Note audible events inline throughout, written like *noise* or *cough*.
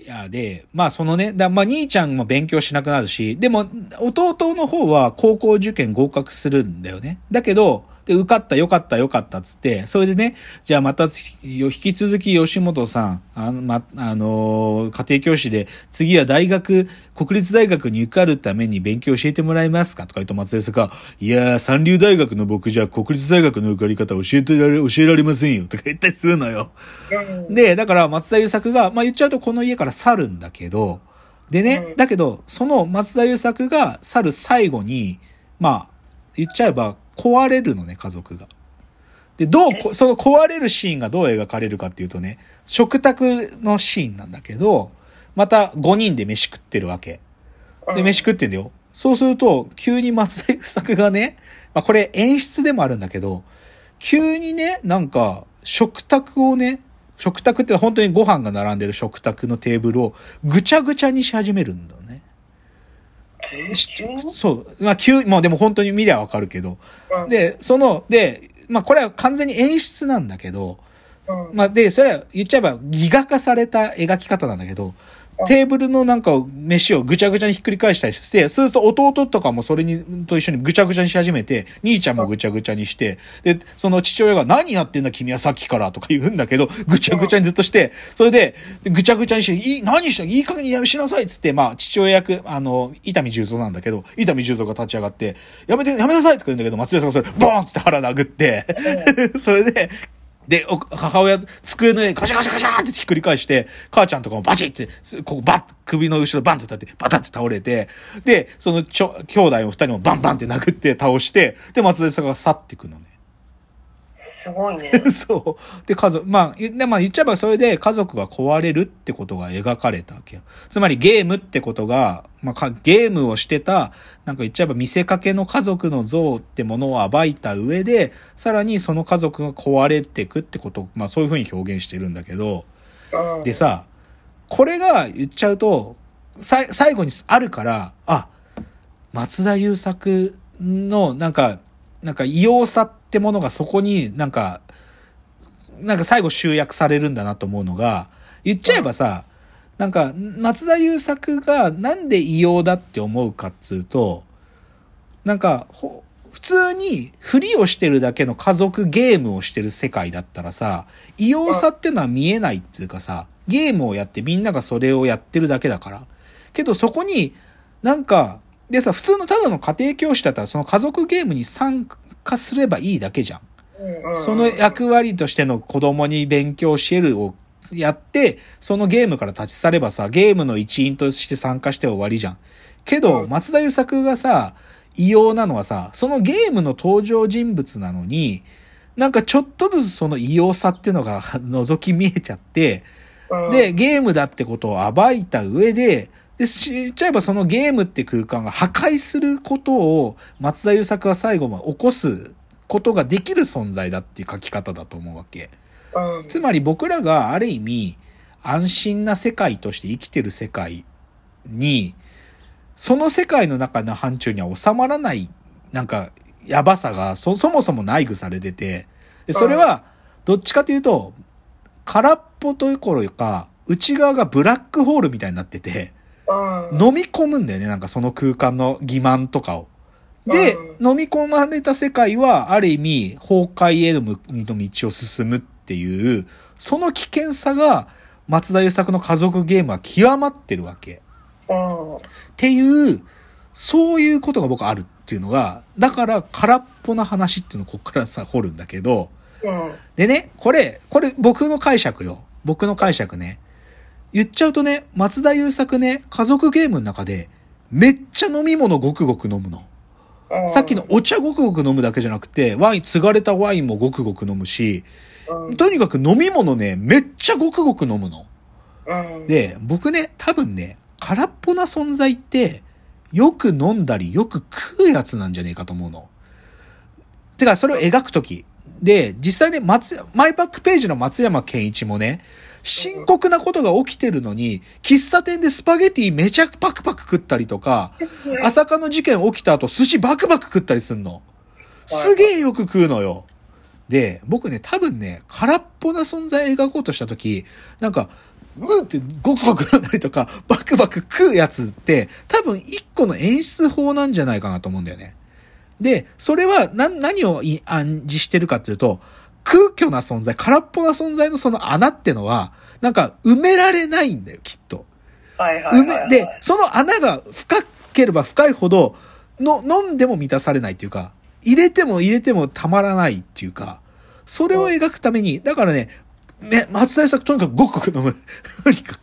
いや、で、まあそのね、だまあ兄ちゃんも勉強しなくなるし、でも弟の方は高校受験合格するんだよね。だけど、で、受かった、よかった、よかったっつって、それでね、じゃあまた、引き続き吉本さん、あの、ま、あの家庭教師で、次は大学、国立大学に受かるために勉強教えてもらえますか？とか言うと松田さんが、いやー、三流大学の僕じゃ国立大学の受かり方教えてられ、教えられませんよ、とか言ったりするのよ。で、だから松田優作が、まあ、言っちゃうとこの家から去るんだけど、でね、だけど、その松田優作が去る最後に、まあ、言っちゃえば、壊れるのね、家族が。で、どう、その壊れるシーンがどう描かれるかっていうとね、食卓のシーンなんだけど、また5人で飯食ってるわけ。で、飯食ってんだよ。そうすると、急に松田優作がね、まあ、これ演出でもあるんだけど、急にね、なんか、食卓をね、食卓って本当にご飯が並んでる食卓のテーブルをぐちゃぐちゃにし始めるんだよね。そう。まあ、急、まあでも本当に見りゃわかるけど。うん、で、その、で、まあこれは完全に演出なんだけど、うん、まあで、それは言っちゃえばギガ化された描き方なんだけど、テーブルのなんか飯をぐちゃぐちゃにひっくり返したりして、そうすると弟とかもそれに、と一緒にぐちゃぐちゃにし始めて、兄ちゃんもぐちゃぐちゃにして、で、その父親が何やってんだ君はさっきからとか言うんだけど、ぐちゃぐちゃにずっとして、それで、ぐちゃぐちゃにして、いい、何した？いい加減にやめしなさいっつって、まあ、父親役、あの、伊丹十三なんだけど、伊丹十三が立ち上がって、やめて、やめなさいとか言うんだけど、松江さんがそれ、ボーンっつって腹殴って、*laughs* それで、で、母親、机の上カシャカシャカシャってひっくり返して、母ちゃんとかもバチって、ここバッ、首の後ろバンって立って、バタって倒れて、で、そのちょ、兄弟の二人もバンバンって殴って倒して、で、松田さんが去っていくのね。すごいね。*laughs* そう。で、家族、まあ、で、まあ言っちゃえばそれで家族が壊れるってことが描かれたわけよ。つまりゲームってことが、まあ、ゲームをしてた、なんか言っちゃえば見せかけの家族の像ってものを暴いた上で、さらにその家族が壊れてくってこと、まあそういうふうに表現してるんだけど、でさ、これが言っちゃうと、さ、最後にあるから、あ、松田優作のなんか、なんか異様さってものがそこになんか、なんか最後集約されるんだなと思うのが、言っちゃえばさ、なんか、松田優作がなんで異様だって思うかっつうと、なんか、普通にふりをしてるだけの家族ゲームをしてる世界だったらさ、異様さってのは見えないっていうかさ、ゲームをやってみんながそれをやってるだけだから。けどそこになんか、でさ、普通のただの家庭教師だったらその家族ゲームに参加すればいいだけじゃん。その役割としての子供に勉強し得るをやって、そのゲームから立ち去ればさ、ゲームの一員として参加して終わりじゃん。けど、松田優作がさ、異様なのはさ、そのゲームの登場人物なのに、なんかちょっとずつその異様さっていうのが *laughs* 覗き見えちゃって、で、ゲームだってことを暴いた上で、で、知っちゃえばそのゲームって空間が破壊することを松田優作は最後まで起こすことができる存在だっていう書き方だと思うわけ。うん、つまり僕らがある意味安心な世界として生きてる世界に、その世界の中の範疇には収まらないなんかやばさがそもそも内具されてて、でそれはどっちかというと空っぽという頃か内側がブラックホールみたいになってて、飲み込むんだよね、なんかその空間の欺瞞とかを。で、飲み込まれた世界は、ある意味、崩壊への道を進むっていう、その危険さが、松田優作の家族ゲームは極まってるわけ。っていう、そういうことが僕あるっていうのが、だから空っぽな話っていうのをこっからさ、掘るんだけど、でね、これ、これ僕の解釈よ。僕の解釈ね。言っちゃうとね、松田優作ね、家族ゲームの中で、めっちゃ飲み物ごくごく飲むの。さっきのお茶ごくごく飲むだけじゃなくて、ワイン、継がれたワインもごくごく飲むし、とにかく飲み物ね、めっちゃごくごく飲むの。で、僕ね、多分ね、空っぽな存在って、よく飲んだり、よく食うやつなんじゃねえかと思うの。てか、それを描くとき。で、実際ね、松、マイバックページの松山健一もね、深刻なことが起きてるのに、喫茶店でスパゲティめちゃパクパク食ったりとか、朝霞の事件起きた後寿司バクバク食ったりすんの。すげえよく食うのよ。で、僕ね、多分ね、空っぽな存在描こうとした時、なんか、うんってゴクゴクなったりとか、バクバク食うやつって、多分一個の演出法なんじゃないかなと思うんだよね。で、それは何、何をい暗示してるかっていうと、空虚な存在、空っぽな存在のその穴ってのは、なんか埋められないんだよ、きっと。はいはい埋はい、はい。め、で、その穴が深ければ深いほど、の、飲んでも満たされないっていうか、入れても入れてもたまらないっていうか、それを描くために、だからね、ね、松田優作とにかくごくごく飲む。*laughs* とにかく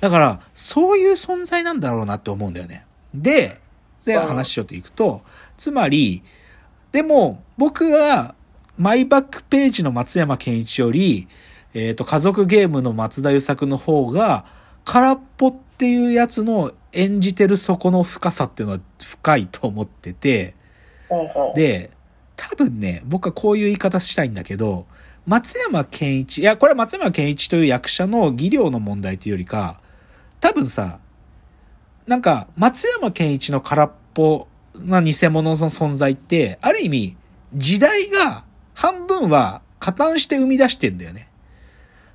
だから、そういう存在なんだろうなって思うんだよね。で、で、うん話しようといくと、つまり、でも、僕は、マイバックページの松山健一より、えっ、と、家族ゲームの松田優作の方が、空っぽっていうやつの演じてるそこの深さっていうのは深いと思ってて、で、多分ね、僕はこういう言い方したいんだけど、松山健一、いや、これは松山健一という役者の技量の問題というよりか、多分さ、なんか、松山健一の空っぽな偽物の存在って、ある意味、時代が半分は加担して生み出してんだよね。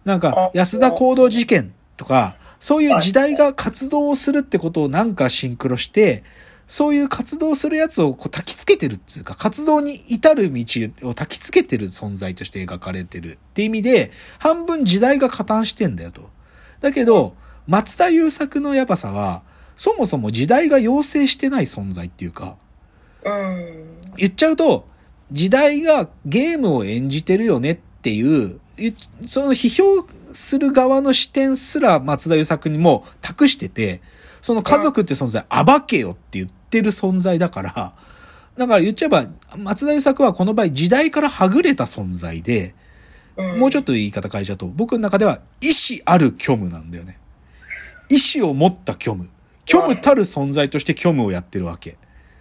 なんかあ、安田行動事件とか、そういう時代が活動をするってことをなんかシンクロして、そういう活動するやつをこう焚きつけてるっていうか、活動に至る道を焚きつけてる存在として描かれてるって意味で、半分時代が加担してんだよと。だけど、松田優作のやばさは、そもそも時代が要請してない存在っていうか、うん。言っちゃうと、時代がゲームを演じてるよねっていう、ゆその批評する側の視点すら松田優作にも託してて、その家族って存在、暴けよって言ってる存在だから、だから言っちゃえば、松田優作はこの場合時代からはぐれた存在で、うん、もうちょっと言い方変えちゃうと、僕の中では意志ある虚無なんだよね。意志を持った虚無。虚無たる存在として虚無をやってるわけ。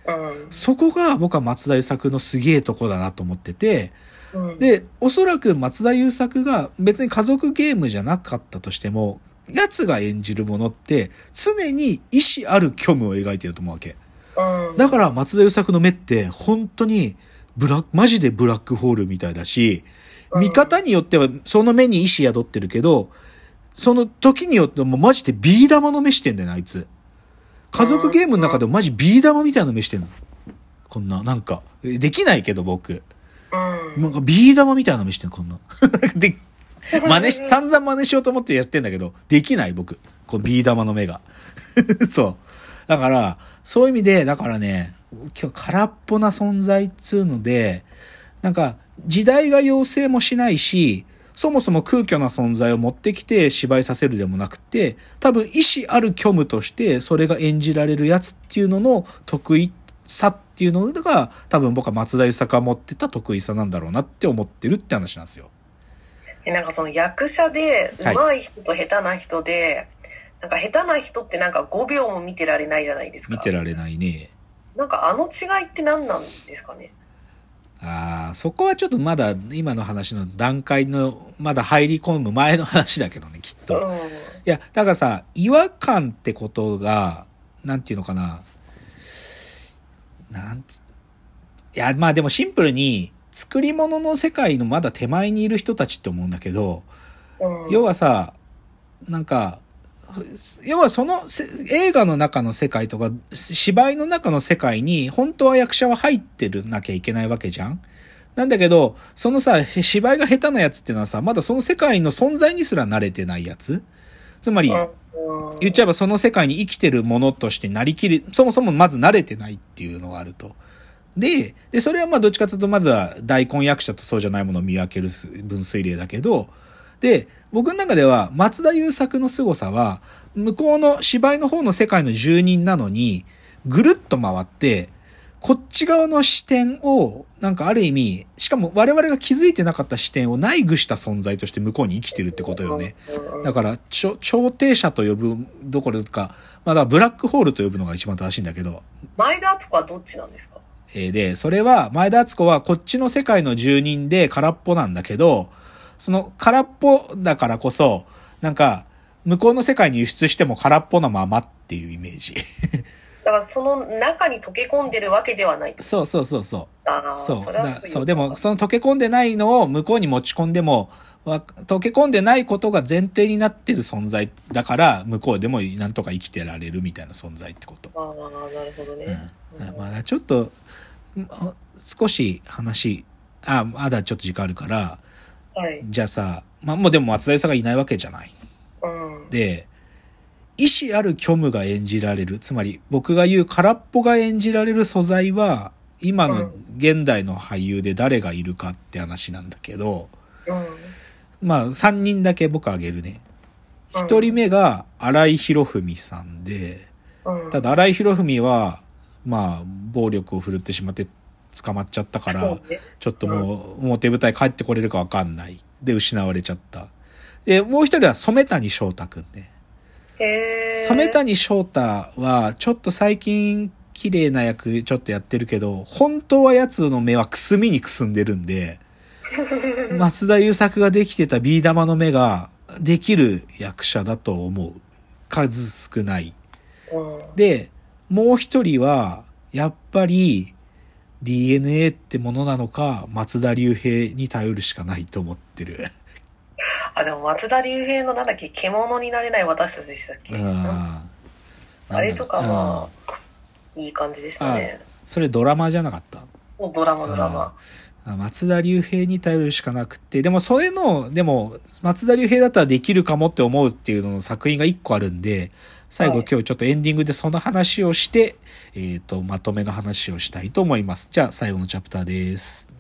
うん。そこが僕は松田優作のすげえとこだなと思ってて、うん、で、おそらく松田優作が別に家族ゲームじゃなかったとしても、奴が演じるものって常に意志ある虚無を描いてると思うわけ。うん、だから松田優作の目って本当にブラック、マジでブラックホールみたいだし、うん見方によってはその目に意志宿ってるけど、その時によってもマジでビー玉の目してんだよね、あいつ。家族ゲームの中でもマジビー玉みたいな目してんの。こんな、なんか。できないけど僕。うん。なんかビー玉みたいな目してんの、こんな。*laughs* で、真似し、散々真似しようと思ってやってんだけど、できない僕。このビー玉の目が。*laughs* そう。だから、そういう意味で、だからね、今日空っぽな存在っつうので、なんか、時代が要請もしないし、そもそも空虚な存在を持ってきて芝居させるでもなくて、多分意志ある虚無としてそれが演じられるやつっていうのの得意さっていうのが多分僕は松田優作が持ってた得意さなんだろうなって思ってるって話なんですよ。えなんかその役者ではい上手い人と下手な人で、なんか下手な人ってなんか5秒も見てられないじゃないですか。見てられないね。なんかあの違いって何なんですかね？ああ、そこはちょっとまだ今の話の段階のまだ入り込む前の話だけどね、きっと。うん。いや、だからさ、違和感ってことが、なんていうのかな。なんつ、いや、まあでもシンプルに、作り物の世界のまだ手前にいる人たちって思うんだけど、うん、要はさ、なんか、要はそのせ映画の中の世界とか芝居の中の世界に本当は役者は入ってるなきゃいけないわけじゃん。なんだけど、そのさ、芝居が下手なやつっていうのはさ、まだその世界の存在にすら慣れてないやつつまり、うん言っちゃえばその世界に生きてるものとしてなりきる、そもそもまず慣れてないっていうのがあると。で、で、それはまあどっちかというとまずは大根役者とそうじゃないものを見分ける分水嶺だけど、で、僕の中では松田優作の凄さは、向こうの芝居の方の世界の住人なのに、ぐるっと回って、こっち側の視点を、なんかある意味、しかも我々が気づいてなかった視点を内具した存在として向こうに生きてるってことよね。うんだから、ちょ調停者と呼ぶどころか、まあだブラックホールと呼ぶのが一番正しいんだけど、前田敦子はどっちなんですか？えーで、それは、前田敦子はこっちの世界の住人で空っぽなんだけど、その空っぽだからこそ、なんか、向こうの世界に輸出しても空っぽのままっていうイメージ。だからその中に溶け込んでるわけではない。そうそうそうそう。ああ、そう。それはだそう、でも、その溶け込んでないのを向こうに持ち込んでも、わ溶け込んでないことが前提になってる存在だから、向こうでもなんとか生きてられるみたいな存在ってこと。ああ、なるほどね。うんまあ、ちょっと、ま少し話、あ、まだちょっと時間あるから、はい。じゃあさ、まあもうでも松田優作がいないわけじゃない。うん。で、意志ある虚無が演じられる。つまり、僕が言う空っぽが演じられる素材は、今の現代の俳優で誰がいるかって話なんだけど、うん。まあ、3人だけ僕あげるね。うん1人目が荒井博文さんで、うん。ただ荒井博文は、まあ、暴力を振るってしまって捕まっちゃったから、ちょっともう表舞台帰ってこれるかわかんない。で、失われちゃった。で、もう一人は染谷翔太くんね。染谷翔太は、ちょっと最近、綺麗な役ちょっとやってるけど、本当はやつの目はくすみにくすんでるんで、*laughs* 松田優作ができてたビー玉の目ができる役者だと思う。数少ない。うん。で、もう一人は、やっぱり DNA ってものなのか、松田龍平に頼るしかないと思ってる。あ、でも松田龍平のなんだっけ、獣になれない私たちでしたっけ？うんあれとかうんまあ、いい感じでしたね。それドラマじゃなかった？そう、ドラマドラマ。あ松田龍平に頼るしかなくて、でもそれの、でも、松田龍平だったらできるかもって思うっていうのの作品が一個あるんで、最後はい今日ちょっとエンディングでその話をして、えっ、と、まとめの話をしたいと思います。じゃあ最後のチャプターです。